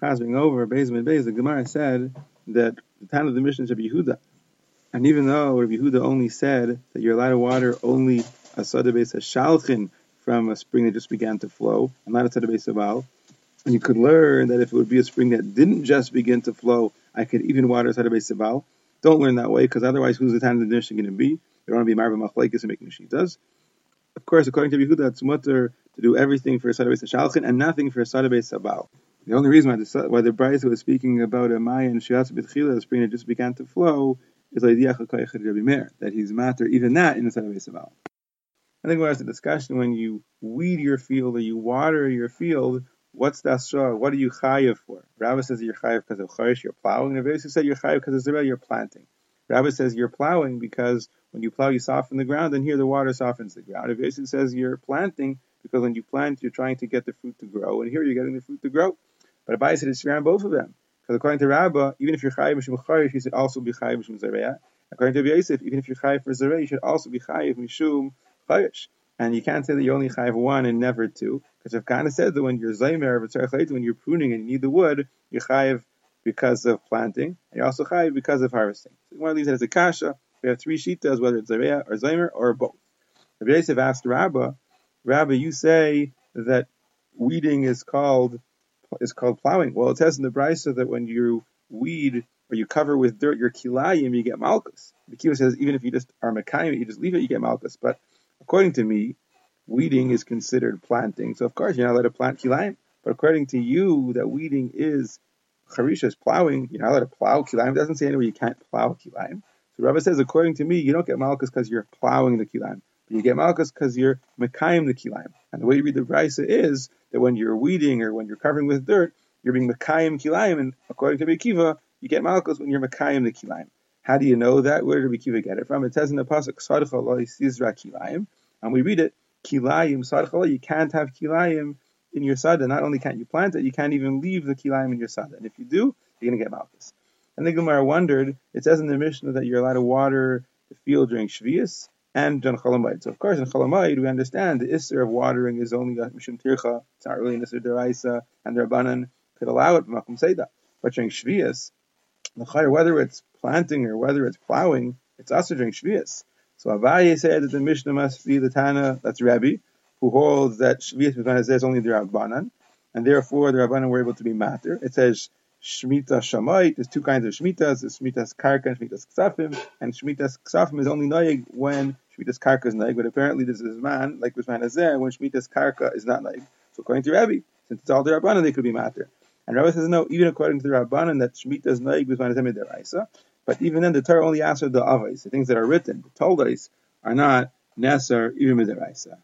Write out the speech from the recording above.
chazing over Beis and Beis, the Gemara said that the Tanna of the Mishnah should be Yehuda. And even though Rabbi Yehuda only said that you're allowed to water only a sada a shalchin from a spring that just began to flow, and not a sada base aval, and you could learn that if it would be a spring that didn't just begin to flow, I could even water a sada base aval. Don't learn that way, because otherwise, who's the Tanna of the Mishnah going to be? You don't want to be marva machlekes and making shitas. Of course, according to Yehuda, it's mutter to do everything for a sada base shalchin and nothing for a sada base aval. The only reason why the, why the was speaking about a Maya and Shiatz B'tchila, the spring that just began to flow, is that he's matter even that in the side of Esaval. I think when there's a discussion when you weed your field or you water your field, what's that straw? What are you chayiv for? Rabbah says you're chayiv because of you're plowing. And Rabbi said you're chayiv because of zerel, you're planting. Rabbah says you're plowing because when you plow, you soften the ground, and here the water softens the ground. Rabbi says you're planting because when you plant, you're trying to get the fruit to grow, and here you're getting the fruit to grow. But Abaye said it's around both of them. Because according to Rabbah, even if you're chayiv mishum chayiv, you should also be chayiv mishum zareya. According to Yosef, even if you're chayiv for zareya, you should also be chayiv mishum chayish. And you can't say that you only chayiv one and never two, because kind of said that when you're zaymer, when you're pruning and you need the wood, you're chayiv because of planting, and you're also chayiv because of harvesting. So one of these has a kasha. We have three shitas, whether it's zareya or zaymer or both. Rabbi Yosef asked Rabbah, Rabbah, you say that weeding is called is called plowing. Well, it says in the brisa that when you weed or you cover with dirt your kilayim, you get malchus. The Akiva says even if you just are mekayim, you just leave it, you get malchus. But according to me, weeding is considered planting. So of course you're not allowed to plant kilayim. But according to you, that weeding is charisha is plowing. You're not allowed to plow kilayim. It doesn't say anywhere you can't plow kilayim. So Rabbah says, according to me, you don't get malchus because you're plowing the kilayim. But you get malchus because you're mekayim the kilayim. And the way you read the brisa is that when you're weeding or when you're covering with dirt, you're being Mekayim Kilayim, and according to Bekiva, you get Malchus when you're Mekayim the Kilayim. How do you know that? Where did Bekiva get it from? It says in the Pasuk, Sadcha lo Yisra Kilayim, and we read it, Kilayim, Sadcha you can't have Kilayim in your sada. Not only can't you plant it, you can't even leave the Kilayim in your sada. And if you do, you're going to get Malchus. And the Gemara wondered, it says in the Mishnah that you're allowed to water the field during Shvius, and John Chol Hamoed. So of course in Chol Hamoed we understand the Isser of watering is only a Mishum Tircha, it's not really an Isser Deraisa, and the Rabbanan could allow it, Makum that. But during Shvias, whether it's planting or whether it's plowing, it's also during Shvias. So Abaye said that the Mishnah must be the Tana, that's Rabbi, who holds that Shvias is only the Rabbanan, and therefore the Rabbanan were able to be matter. It says Shemitah Shamait. There's two kinds of Shemitahs. There's Shemitahs Karka and Shemitahs Ksafim. And Shemitahs Ksafim is only Noyeg when Shemitahs Karka is Noyeg, but apparently this is man, like this man is there, when Shemitahs Karka is not Noyeg. So according to Rabbi, since it's all the Rabbanan, they could be matter. And Rabbi says, no, even according to the Rabbanan, that Shemitahs Noyeg was man deraisa. But even then, the Torah only asks for the avais, the things that are written, the toldos, are not Nesar, even midiraisa.